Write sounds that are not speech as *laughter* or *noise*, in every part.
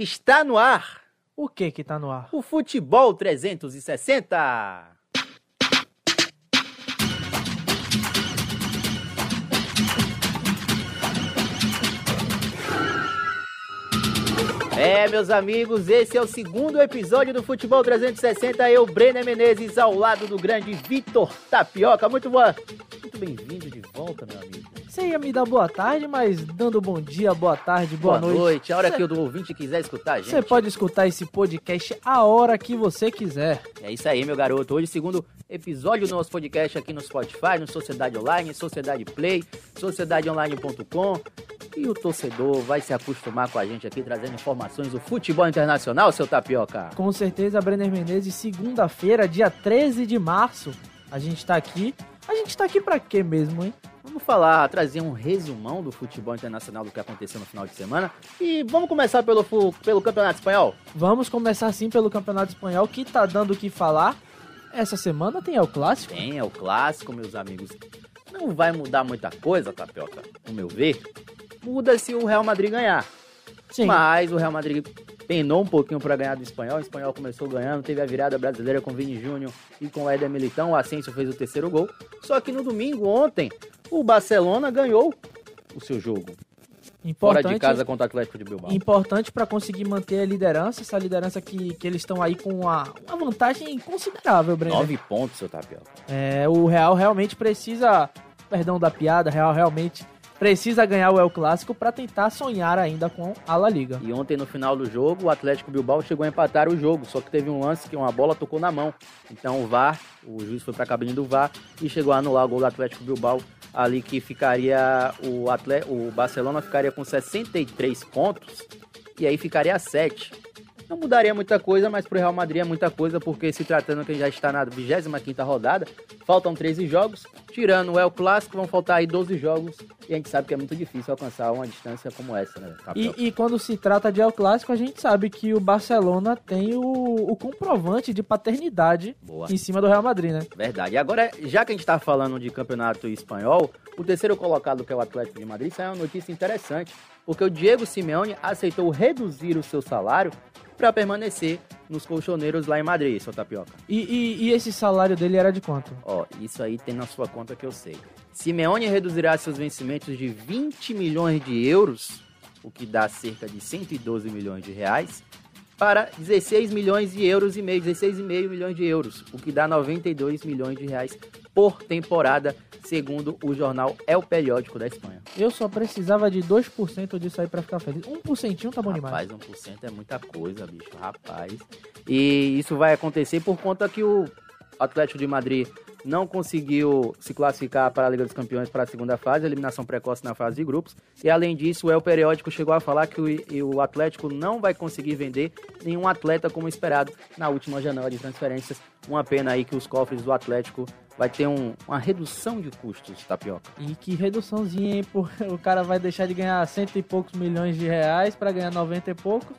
Está no ar O que que tá no ar? o Futebol 360. É, meus amigos, esse é o segundo episódio do Futebol 360. Eu, Brenner Menezes, ao lado do grande Vitor Tapioca. Muito boa. Muito bem-vindo Você ia me dar boa tarde, mas dando bom dia, boa tarde, boa, Boa, noite. A hora Cê- que o ouvinte quiser escutar, gente. Você pode escutar esse podcast a hora que você quiser. É isso aí, meu garoto. Hoje, segundo episódio do nosso podcast aqui no Spotify, no Sociedade Online, Sociedade Play, sociedadeonline.com. E o torcedor vai se acostumar com a gente aqui, trazendo informações do futebol internacional, seu tapioca. Com certeza, Brenner Menezes, segunda-feira, dia 13 de março, a gente tá aqui. A gente tá aqui pra quê mesmo, hein? Vamos falar, trazer um resumão do futebol internacional do que aconteceu no final de semana. E vamos começar pelo, pelo Campeonato Espanhol. Vamos começar sim pelo Campeonato Espanhol, que tá dando o que falar. Essa semana tem o Clássico. Tem, é o clássico, meus amigos. Não vai mudar muita coisa, tapioca, no meu ver. Muda se o Real Madrid ganhar. Sim. Mas o Real Madrid penou um pouquinho para ganhar do Espanhol. O Espanhol começou ganhando, teve a virada brasileira com o Vini Júnior e com o Éder Militão. O Asensio fez o terceiro gol. Só que no domingo, ontem, o Barcelona ganhou o seu jogo. Fora Importante, de casa contra o Atlético de Bilbao. importante para conseguir manter a liderança, essa liderança que, que eles estão aí com uma, uma vantagem considerável, Brenner. Nove pontos, seu Tapioca. É, o Real realmente precisa, perdão da piada, Real realmente precisa ganhar o El Clássico para tentar sonhar ainda com a La Liga. E ontem, no final do jogo, o Atlético Bilbao chegou a empatar o jogo. Só que teve um lance que uma bola tocou na mão. Então o VAR, o juiz foi para a cabine do VAR e chegou a anular o gol do Atlético Bilbao. Ali que ficaria o, atle... o Barcelona ficaria com 63 pontos e aí ficaria a 7. Não mudaria muita coisa, mas pro Real Madrid é muita coisa, porque se tratando que já está na 25ª rodada, faltam 13 jogos, tirando o El Clássico, vão faltar aí 12 jogos, e a gente sabe que é muito difícil alcançar uma distância como essa, né? E, e quando se trata de El Clássico, a gente sabe que o Barcelona tem o, o comprovante de paternidade Boa. em cima do Real Madrid, né? Verdade. E agora, já que a gente tá falando de campeonato espanhol, o terceiro colocado, que é o Atlético de Madrid, saiu uma notícia interessante, porque o Diego Simeone aceitou reduzir o seu salário para permanecer nos colchoneiros lá em Madrid, seu tapioca. E, e- e esse salário dele era de quanto? Ó, isso aí tem na sua conta que eu sei. Simeone reduzirá seus vencimentos de 20 milhões de euros, o que dá cerca de 112 milhões de reais, para 16 milhões de euros e meio, 16,5 milhões de euros, o que dá 92 milhões de reais por temporada, segundo o jornal El Periódico da Espanha. Eu só precisava de 2% disso aí pra ficar feliz. 1% tá bom demais. Rapaz, 1% é muita coisa, bicho, rapaz. E isso vai acontecer por conta que o Atlético de Madrid não conseguiu se classificar para a Liga dos Campeões para a segunda fase, eliminação precoce na fase de grupos. E além disso, o El Periódico chegou a falar que o, o Atlético não vai conseguir vender nenhum atleta como esperado na última janela de transferências. Uma pena aí que os cofres do Atlético vai ter um- uma redução de custos, Tapioca. E que reduçãozinha, hein? Porque *laughs* o cara vai deixar de ganhar cento e poucos milhões de reais pra ganhar 90 e poucos.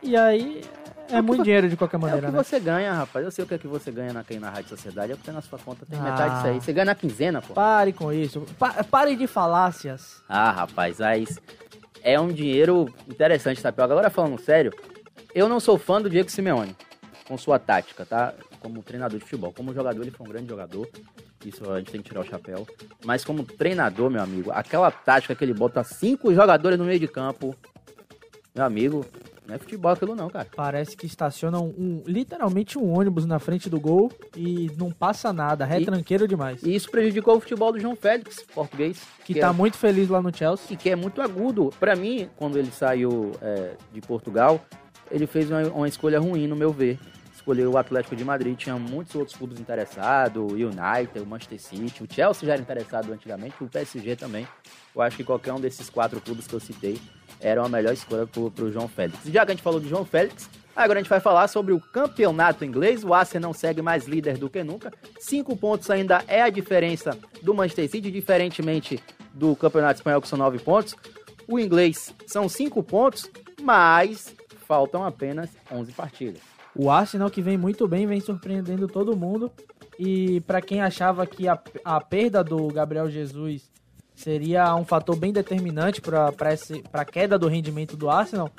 E aí é, muito dinheiro de qualquer É o maneira, que né? você ganha, rapaz. Eu sei o que é que você ganha na, na Rádio Sociedade. É porque na sua conta tem Ah. metade disso aí. Você ganha na quinzena, pô. Pare com isso. Pa- pare de falácias. Ah, rapaz, aí é um dinheiro interessante, Tapioca. Agora falando sério, eu não sou fã do Diego Simeone com sua tática, tá? Como treinador de futebol. Como jogador, ele foi um grande jogador. Isso a gente tem que tirar o chapéu. Mas como treinador, meu amigo, aquela tática que ele bota cinco jogadores no meio de campo, meu amigo, não é futebol aquilo não, cara. Parece que estacionam um, literalmente um ônibus na frente do gol e não passa nada. Retranqueiro demais. E isso prejudicou o futebol do João Félix, português. Que é tá muito feliz lá no Chelsea. e que é muito agudo. Pra mim, quando ele saiu é, de Portugal, ele fez uma, uma escolha ruim, no meu ver. Escolheu o Atlético de Madrid, tinha muitos outros clubes interessados, o United, o Manchester City, o Chelsea já era interessado antigamente, o PSG também. Eu acho que qualquer um desses quatro clubes que eu citei era uma melhor escolha pro, pro João Félix. Já que a gente falou de João Félix, agora a gente vai falar sobre o campeonato inglês. O Arsenal segue mais líder do que nunca. Cinco pontos ainda é a diferença do Manchester City, diferentemente do campeonato espanhol, que são nove pontos. O inglês são cinco pontos, mas faltam apenas 11 partidas. O Arsenal que vem muito bem, vem surpreendendo todo mundo. E pra quem achava que a, a perda do Gabriel Jesus seria um fator bem determinante para a queda do rendimento do Arsenal,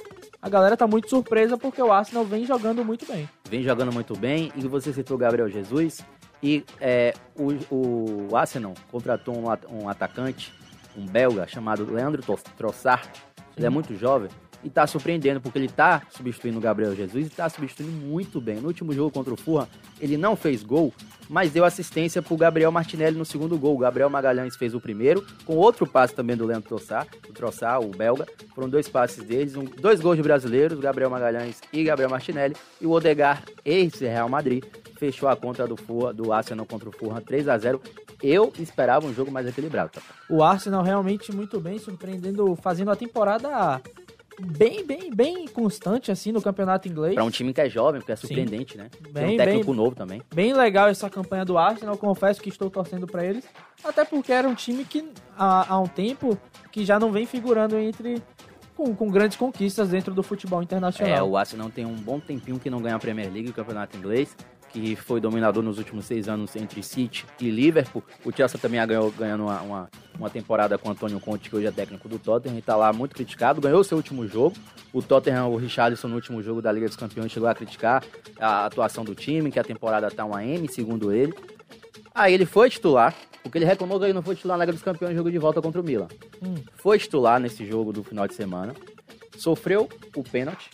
a galera tá muito surpresa porque o Arsenal vem jogando muito bem. Vem jogando muito bem, e você citou o Gabriel Jesus, e é, o, o Arsenal contratou um, um atacante, um belga, chamado Leandro Trossard, ele é muito jovem, e está surpreendendo, porque ele está substituindo o Gabriel Jesus e está substituindo muito bem. No último jogo contra o Fulham, ele não fez gol, mas deu assistência para o Gabriel Martinelli no segundo gol. O Gabriel Magalhães fez o primeiro, com outro passe também do Leandro Trossard, o belga. Foram dois passes deles, um, dois gols de brasileiros, Gabriel Magalhães e Gabriel Martinelli. E o Odegar, ex-Real Madrid, fechou a conta do, Fulham, do Arsenal contra o Fulham 3 a 0 eu esperava um jogo mais equilibrado. Tá? O Arsenal realmente muito bem, surpreendendo, fazendo a temporada bem, bem, bem constante, assim, no campeonato inglês. Pra um time que é jovem, porque é surpreendente, Sim. né? Bem, Tem um técnico bem, novo também. Bem legal essa campanha do Arsenal, confesso que estou torcendo para eles. Até porque era um time que há, há um tempo que já não vem figurando entre com, com, grandes conquistas dentro do futebol internacional. É, o Arsenal tem um bom tempinho que não ganha a Premier League, o campeonato inglês que foi dominador nos últimos seis anos entre City e Liverpool. O Chelsea também ganhou ganhando uma, uma, uma temporada com o Antônio Conte, que hoje é técnico do Tottenham, e está lá muito criticado. Ganhou seu último jogo. O Tottenham, o Richarlison, no último jogo da Liga dos Campeões, chegou a criticar a atuação do time, que a temporada está uma M, segundo ele. Aí ele foi titular, porque ele reclamou que ele não foi titular na Liga dos Campeões, jogo de volta contra o Milan. Hum. Foi titular nesse jogo do final de semana. Sofreu o pênalti,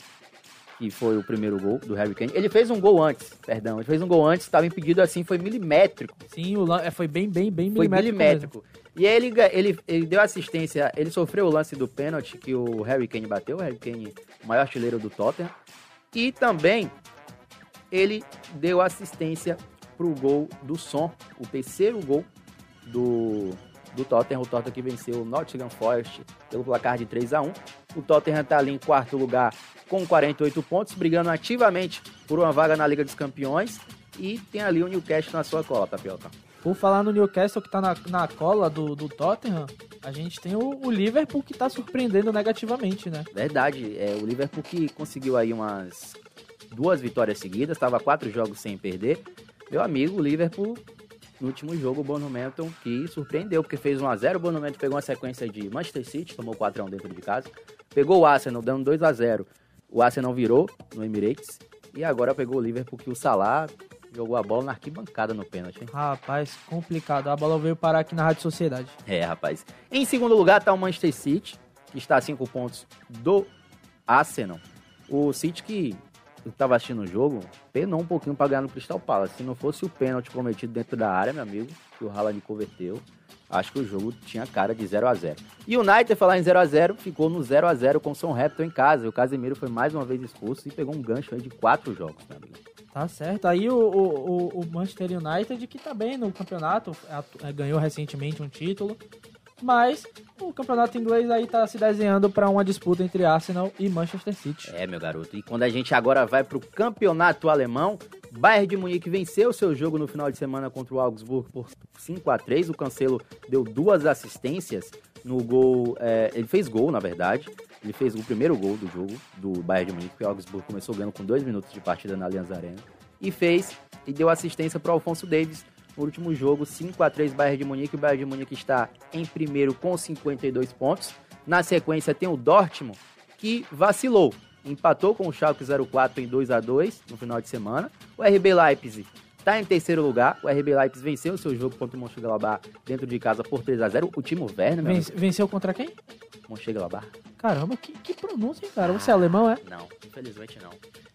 que foi o primeiro gol do Harry Kane. Ele fez um gol antes, perdão, ele fez um gol antes, estava impedido assim, foi milimétrico. Sim, o é, foi bem, bem, bem foi milimétrico. E aí ele, ele, ele deu assistência, ele sofreu o lance do pênalti que o Harry Kane bateu, o Harry Kane, o maior artilheiro do Tottenham. E também ele deu assistência pro gol do Son, o terceiro gol do, do Tottenham. O Tottenham que venceu o Nottingham Forest pelo placar de 3 a 1 O Tottenham está ali em quarto lugar com 48 pontos, brigando ativamente por uma vaga na Liga dos Campeões. E tem ali o Newcastle na sua cola, Tapioca. Por falar no Newcastle que está na, na cola do, do Tottenham, a gente tem o, o Liverpool que está surpreendendo negativamente, né? Verdade, é o Liverpool que conseguiu aí umas duas vitórias seguidas, estava quatro jogos sem perder. Meu amigo, o Liverpool no último jogo, o Bonumentum, que surpreendeu, porque fez 1x0. O Bonumentum pegou uma sequência de Manchester City, tomou 4x1 dentro de casa. Pegou o Arsenal, dando 2x0. O Arsenal virou no Emirates. E agora pegou o Liverpool, que o Salah jogou a bola na arquibancada no pênalti. Hein? Rapaz, complicado. A bola veio parar aqui na Rádio Sociedade. É, rapaz. Em segundo lugar está o Manchester City, que está a 5 pontos do Arsenal. O City que eu tava assistindo o jogo, penou um pouquinho para ganhar no Crystal Palace. Se não fosse o pênalti cometido dentro da área, meu amigo, que o Haaland converteu, acho que o jogo tinha cara de 0 a 0 E o United, falar em 0 a 0 ficou no 0 a 0 com o São Raptor em casa. E o Casemiro foi mais uma vez expulso e pegou um gancho de quatro jogos, meu amigo. Tá certo. Aí o, o, o Manchester United, que tá bem no campeonato, é, ganhou recentemente um título. Mas o campeonato inglês aí tá se desenhando para uma disputa entre Arsenal e Manchester City. É, meu garoto. E quando a gente agora vai pro campeonato alemão, Bayern de Munique venceu seu jogo no final de semana contra o Augsburg por 5 a 3 O Cancelo deu duas assistências no gol. É, ele fez gol, na verdade. Ele fez o primeiro gol do jogo do Bayern de Munique, porque o Augsburg começou ganhando com dois minutos de partida na Allianz Arena. E fez e deu assistência para Alfonso Davis último jogo, 5 a 3 Bayern de Munique. O Bayern de Munique está em primeiro com 52 pontos. Na sequência tem o Dortmund, que vacilou. Empatou com o Schalke 04 em 2 a 2 no final de semana. O RB Leipzig está em terceiro lugar. O RB Leipzig venceu o seu jogo contra o Mönchengladbach dentro de casa por 3 a 0 O Timo Werner... Vence, venceu contra quem? Mönchengladbach. Caramba, que, que pronúncia, hein, cara? Você é alemão, é? Não, infelizmente não.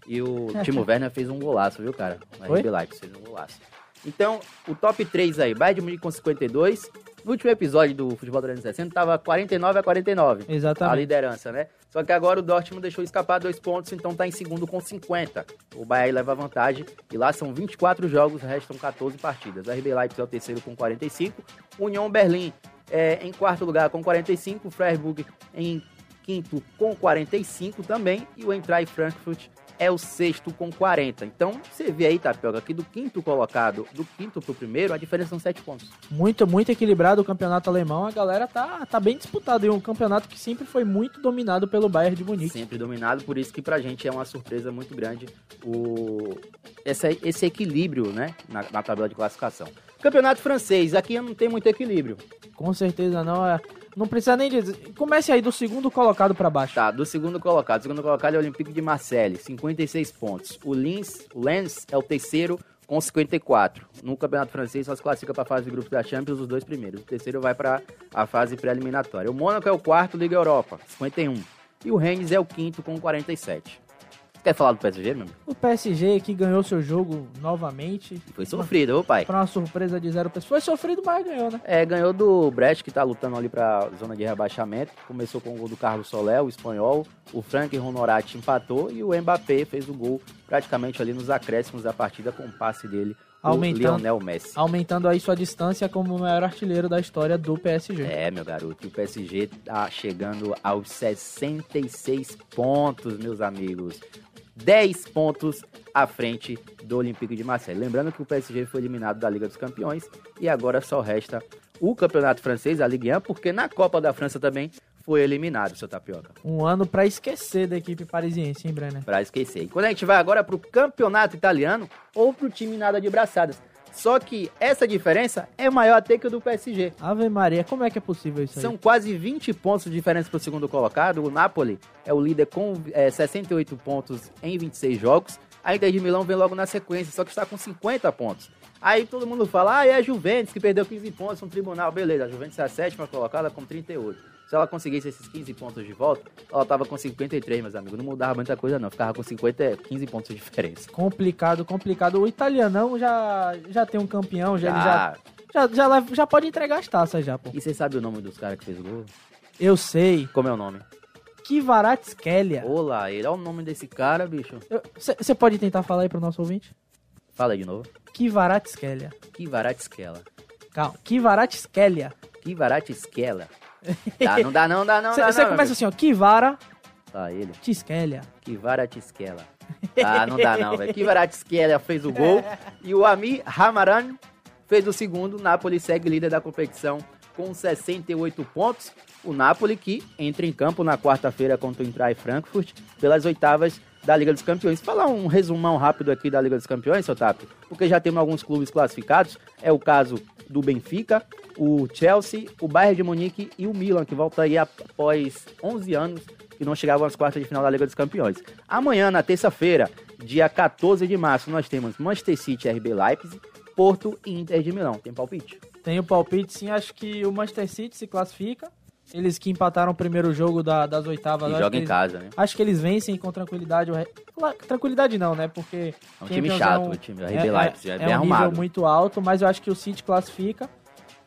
E o Timo Werner fez um golaço, viu, cara? O RB Leipzig fez um golaço. Então, o top 3 aí, Bayern de Munique com 52. No último episódio do Futebol 360 tava 49 a 49. Exatamente. A liderança, né? Só que agora o Dortmund deixou escapar dois pontos, então tá em segundo com 50. O Bayern leva vantagem e lá são 24 jogos, restam 14 partidas. A RB Leipzig é o terceiro com 45. União Berlim é, em quarto lugar com 45. Freiburg em quinto com 45 também. E o Eintracht Frankfurt é o sexto com 40. Então, você vê aí, Tapioca, que do quinto colocado, do quinto pro primeiro, a diferença são sete pontos. Muito, muito equilibrado o campeonato alemão. A galera tá, tá bem disputado. E um campeonato que sempre foi muito dominado pelo Bayern de Munique. Sempre dominado, por isso que pra gente é uma surpresa muito grande o... esse, esse equilíbrio, né, na, na tabela de classificação. Campeonato francês, aqui não tem muito equilíbrio. Com certeza não. É Não precisa nem dizer. Comece aí do segundo colocado pra baixo. Tá, do segundo colocado. O segundo colocado é o Olympique de Marseille, 56 pontos. O Lens, o Lens é o terceiro com 54. No Campeonato Francês só se classifica para a fase de grupos da Champions os dois primeiros. O terceiro vai para a fase pré-eliminatória. O Mônaco é o quarto, Liga Europa, 51. E o Rennes é o quinto com 47. Quer falar do PSG, meu amigo? O PSG que ganhou seu jogo novamente. Foi sofrido, ô pai. Pra uma surpresa de zero pessoas. Foi sofrido, mas ganhou, né? É, ganhou do Brest, que tá lutando ali pra zona de rebaixamento. Começou com o gol do Carlos Soler, o espanhol. O Frank Honorati empatou e o Mbappé fez o gol praticamente ali nos acréscimos da partida com o passe dele. Aumentando, Lionel Messi. Aumentando aí sua distância como o maior artilheiro da história do PSG. É, meu garoto. O PSG tá chegando aos 66 pontos, meus amigos. 10 pontos à frente do Olympique de Marseille. Lembrando que o PSG foi eliminado da Liga dos Campeões e agora só resta o Campeonato Francês, a Ligue 1, porque na Copa da França também foi eliminado, seu Tapioca. Um ano para esquecer da equipe parisiense, hein, Brenner? Para esquecer. E quando a gente vai agora para o Campeonato Italiano ou para o time nada de braçadas. Só que essa diferença é maior até que o do PSG. Ave Maria, como é que é possível isso aí? São quase 20 pontos de diferença para o segundo colocado. O Napoli é o líder com é, 68 pontos em 26 jogos. A Inter de Milão vem logo na sequência, só que está com 50 pontos. Aí todo mundo fala, ah, é a Juventus que perdeu 15 pontos no tribunal. Beleza, a Juventus é a sétima colocada com 38. Se ela conseguisse esses 15 pontos de volta, ela tava com 53, meus amigos. Não mudava muita coisa, não. Ficava com 50, 15 pontos de diferença. Complicado, complicado. O italianão já, já tem um campeão, já, já. já, já, já, já pode entregar as taças já, pô. E você sabe o nome dos caras que fez o gol? Eu sei. Como é o nome? Kivaratskelia. Olá, ele é o nome desse cara, bicho. Você pode tentar falar aí pro nosso ouvinte? Fala aí de novo. Kivaratskelia. Kivaratskelia. Calma, Kivaratskelia. Kivaratskelia. Tá, não dá não, dá não, Você começa assim, ó, Kivara... Tá, ele. Tiskelia. Kivara Tiskelia. Ah, não dá não, velho. Kivara Tiskelia fez o gol *laughs* e o Ami Hamaran fez o segundo. O Napoli segue líder da competição com 68 pontos. O Napoli que entra em campo na quarta-feira contra o Eintracht Frankfurt pelas oitavas da Liga dos Campeões. Falar um resumão rápido aqui da Liga dos Campeões, seu Tato, porque já temos alguns clubes classificados. É o caso do Benfica, o Chelsea, o Bayern de Munique e o Milan, que volta aí após 11 anos que não chegavam às quartas de final da Liga dos Campeões. Amanhã, na terça-feira, dia 14 de março, nós temos Manchester City, RB Leipzig, Porto e Inter de Milão. Tem palpite? Tem o palpite, sim. Acho que o Manchester City se classifica. Eles que empataram o primeiro jogo da, das oitavas. E joga em eles, casa, né? Acho que eles vencem com tranquilidade. Tranquilidade não, né? Porque. É um time chato, é um, o time. O RB é, Leipzig é, é, bem é um arrumado. nível muito alto, mas eu acho que o City classifica.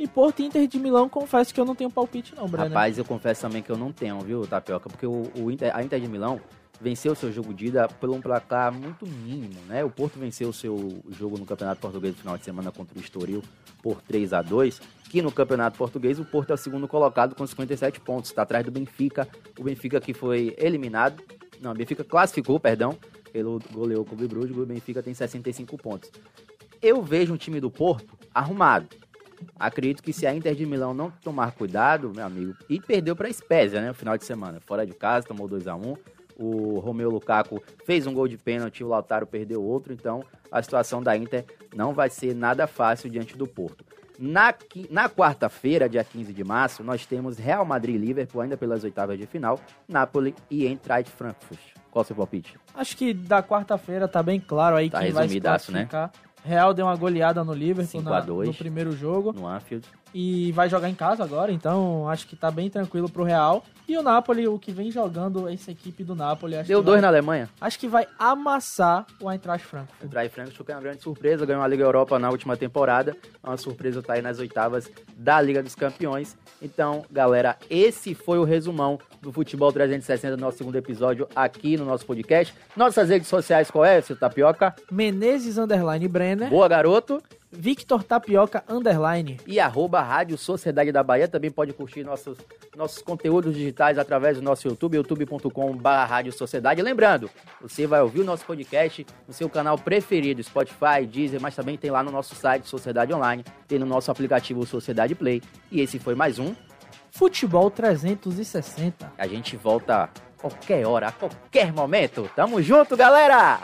E Porto Inter de Milão, confesso que eu não tenho palpite não, Brenner. Rapaz, eu confesso também que eu não tenho, viu, Tapioca? Porque o, o Inter, a Inter de Milão venceu o seu jogo de ida por um placar muito mínimo, né? O Porto venceu o seu jogo no Campeonato Português no final de semana contra o Estoril por 3 a 2 que no Campeonato Português o Porto é o segundo colocado com 57 pontos, está atrás do Benfica, o Benfica que foi eliminado, não, o Benfica classificou, perdão, pelo goleou o Clube o Benfica tem 65 pontos. Eu vejo um time do Porto arrumado. Acredito que se a Inter de Milão não tomar cuidado, meu amigo, e perdeu para a Spezia, né, no final de semana, fora de casa, tomou 2 a 1 o Romeu Lukaku fez um gol de pênalti, o Lautaro perdeu outro, então a situação da Inter não vai ser nada fácil diante do Porto. Na, na quarta-feira, dia 15 de março, nós temos Real Madrid e Liverpool ainda pelas oitavas de final, Napoli e Eintracht Frankfurt. Qual o seu palpite? Acho que da quarta-feira tá bem claro aí Tá quem vai se resumidaço, né? Real deu uma goleada no Liverpool 5 na- a 2. no primeiro jogo No Anfield. E vai jogar em casa agora, então acho que tá bem tranquilo pro Real. E o Napoli, o que vem jogando essa equipe do Napoli, acho Deu que dois vai, na Alemanha. acho que vai amassar o Eintracht Frankfurt. O Eintracht Frankfurt é uma grande surpresa, ganhou a Liga Europa na última temporada. É uma surpresa tá aí nas oitavas da Liga dos Campeões. Então, galera, esse foi o resumão do Futebol 360 do nosso segundo episódio aqui no nosso podcast. Nossas redes sociais, qual é, seu Tapioca? Menezes Underline Brenner, Boa, garoto! Victor Tapioca Underline. e arroba Rádio Sociedade da Bahia. Também pode curtir nossos, nossos conteúdos digitais através do nosso YouTube, youtube.com.br Rádio Sociedade. Lembrando, você vai ouvir o nosso podcast no seu canal preferido, Spotify, Deezer, mas também tem lá no nosso site Sociedade Online, tem no nosso aplicativo Sociedade Play. E esse foi mais um. Futebol 360. A gente volta a qualquer hora, a qualquer momento. Tamo junto, galera!